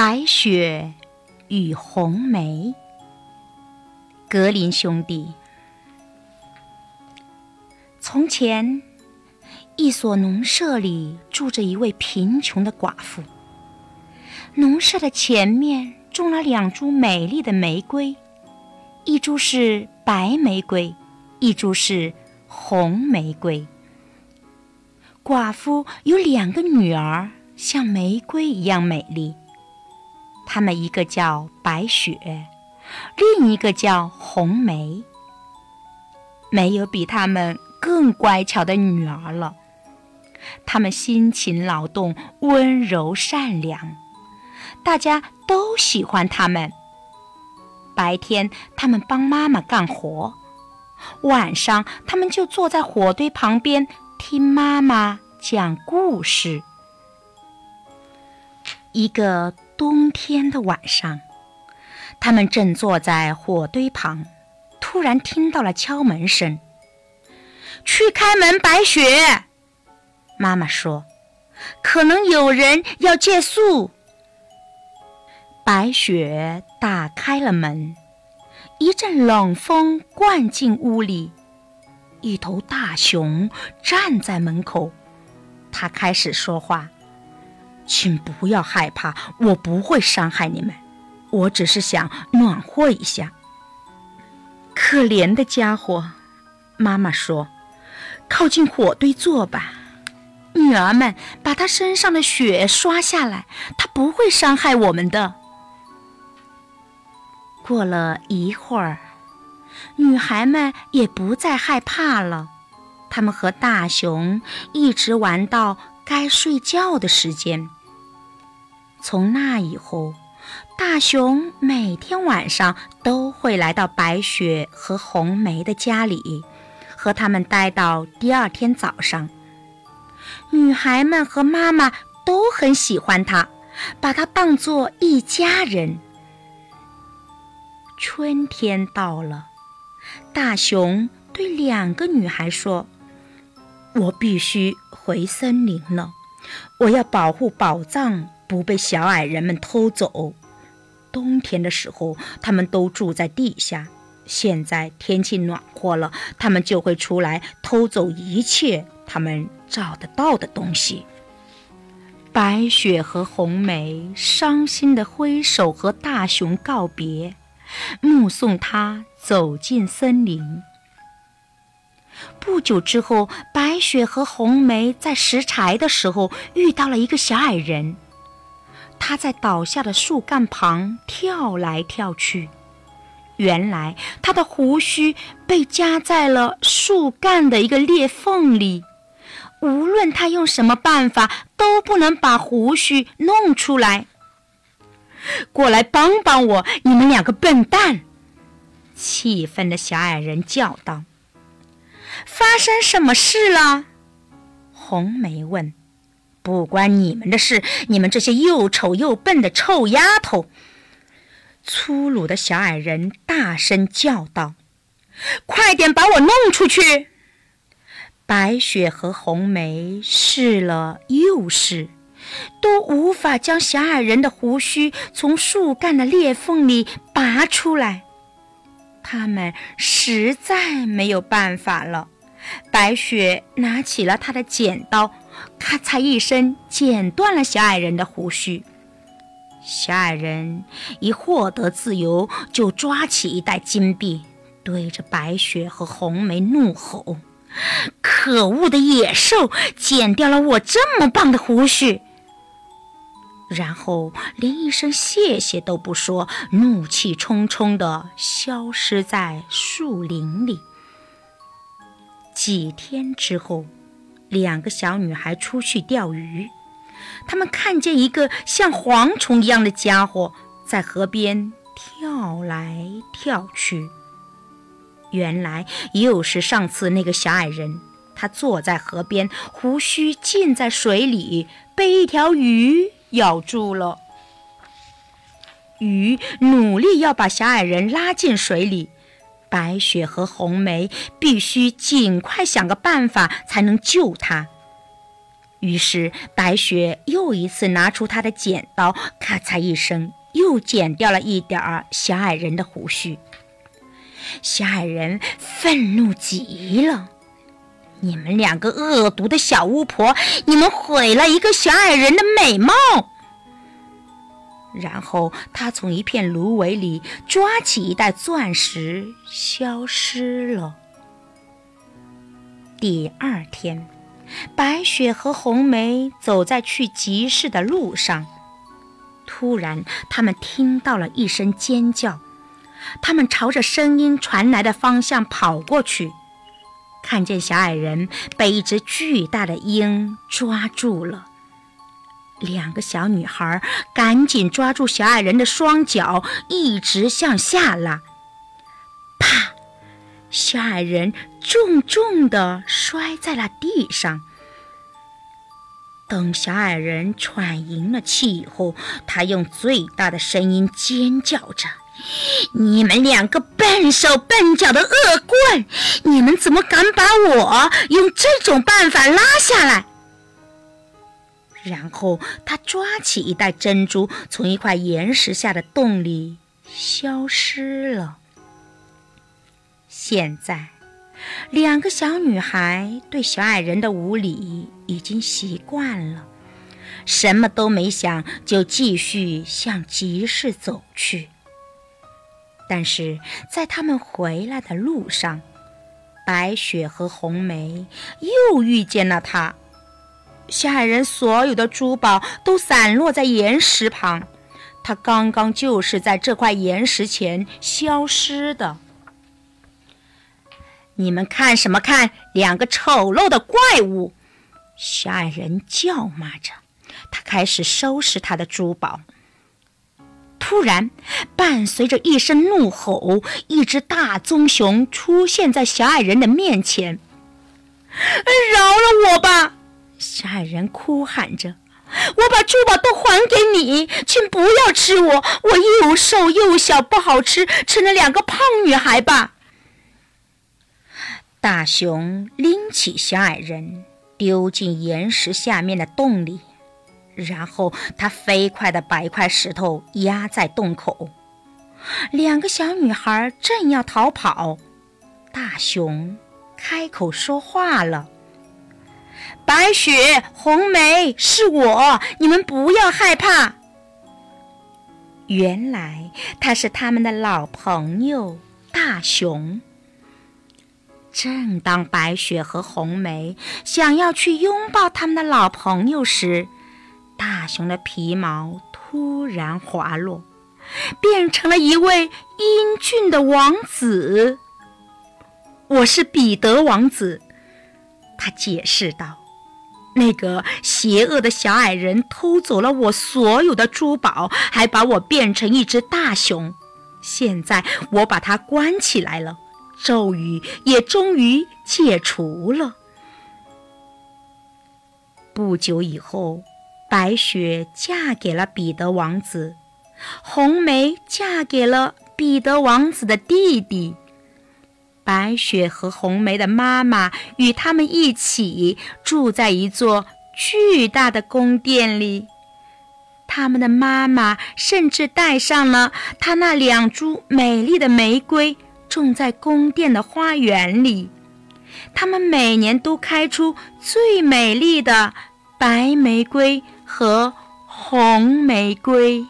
白雪与红梅，格林兄弟。从前，一所农舍里住着一位贫穷的寡妇。农舍的前面种了两株美丽的玫瑰，一株是白玫瑰，一株是红玫瑰。寡妇有两个女儿，像玫瑰一样美丽。他们一个叫白雪，另一个叫红梅。没有比他们更乖巧的女儿了。他们辛勤劳动，温柔善良，大家都喜欢他们。白天，他们帮妈妈干活；晚上，他们就坐在火堆旁边听妈妈讲故事。一个。冬天的晚上，他们正坐在火堆旁，突然听到了敲门声。去开门，白雪！妈妈说：“可能有人要借宿。”白雪打开了门，一阵冷风灌进屋里，一头大熊站在门口，它开始说话。请不要害怕，我不会伤害你们，我只是想暖和一下。可怜的家伙，妈妈说：“靠近火堆坐吧，女儿们，把他身上的雪刷下来，他不会伤害我们的。”过了一会儿，女孩们也不再害怕了，她们和大熊一直玩到该睡觉的时间。从那以后，大熊每天晚上都会来到白雪和红梅的家里，和他们待到第二天早上。女孩们和妈妈都很喜欢他，把他当作一家人。春天到了，大熊对两个女孩说：“我必须回森林了，我要保护宝藏。”不被小矮人们偷走。冬天的时候，他们都住在地下。现在天气暖和了，他们就会出来偷走一切他们找得到的东西。白雪和红梅伤心地挥手和大熊告别，目送他走进森林。不久之后，白雪和红梅在拾柴的时候遇到了一个小矮人。他在倒下的树干旁跳来跳去，原来他的胡须被夹在了树干的一个裂缝里，无论他用什么办法都不能把胡须弄出来。过来帮帮我，你们两个笨蛋！气愤的小矮人叫道：“发生什么事了？”红梅问。不关你们的事！你们这些又丑又笨的臭丫头！粗鲁的小矮人大声叫道：“快点把我弄出去！”白雪和红梅试了又试，都无法将小矮人的胡须从树干的裂缝里拔出来。他们实在没有办法了。白雪拿起了她的剪刀。咔嚓一声，剪断了小矮人的胡须。小矮人一获得自由，就抓起一袋金币，对着白雪和红梅怒吼：“可恶的野兽，剪掉了我这么棒的胡须！”然后连一声谢谢都不说，怒气冲冲地消失在树林里。几天之后。两个小女孩出去钓鱼，她们看见一个像蝗虫一样的家伙在河边跳来跳去。原来又是上次那个小矮人，他坐在河边，胡须浸在水里，被一条鱼咬住了。鱼努力要把小矮人拉进水里。白雪和红梅必须尽快想个办法才能救他。于是白雪又一次拿出她的剪刀，咔嚓一声，又剪掉了一点儿小矮人的胡须。小矮人愤怒极了：“你们两个恶毒的小巫婆，你们毁了一个小矮人的美貌！”然后他从一片芦苇里抓起一袋钻石，消失了。第二天。白雪和红梅走在去集市的路上，突然，他们听到了一声尖叫。他们朝着声音传来的方向跑过去，看见小矮人被一只巨大的鹰抓住了。两个小女孩赶紧抓住小矮人的双脚，一直向下拉。啪！小矮人重重的摔在了地上。等小矮人喘匀了气以后，他用最大的声音尖叫着：“你们两个笨手笨脚的恶棍，你们怎么敢把我用这种办法拉下来？”然后他抓起一袋珍珠，从一块岩石下的洞里消失了。现在，两个小女孩对小矮人的无礼已经习惯了，什么都没想，就继续向集市走去。但是在他们回来的路上，白雪和红梅又遇见了他。小矮人所有的珠宝都散落在岩石旁，他刚刚就是在这块岩石前消失的。你们看什么看？两个丑陋的怪物！小矮人叫骂着，他开始收拾他的珠宝。突然，伴随着一声怒吼，一只大棕熊出现在小矮人的面前。“饶了我吧！”小矮人哭喊着，“我把珠宝都还给你，请不要吃我！我又瘦又小，不好吃，成了两个胖女孩吧。”大熊拎起小矮人，丢进岩石下面的洞里，然后他飞快地把一块石头压在洞口。两个小女孩正要逃跑，大熊开口说话了：“白雪、红梅，是我，你们不要害怕。”原来他是他们的老朋友大熊。正当白雪和红梅想要去拥抱他们的老朋友时，大熊的皮毛突然滑落，变成了一位英俊的王子。我是彼得王子，他解释道：“那个邪恶的小矮人偷走了我所有的珠宝，还把我变成一只大熊。现在我把它关起来了。”咒语也终于解除了。不久以后，白雪嫁给了彼得王子，红梅嫁给了彼得王子的弟弟。白雪和红梅的妈妈与他们一起住在一座巨大的宫殿里，他们的妈妈甚至带上了她那两株美丽的玫瑰。种在宫殿的花园里，它们每年都开出最美丽的白玫瑰和红玫瑰。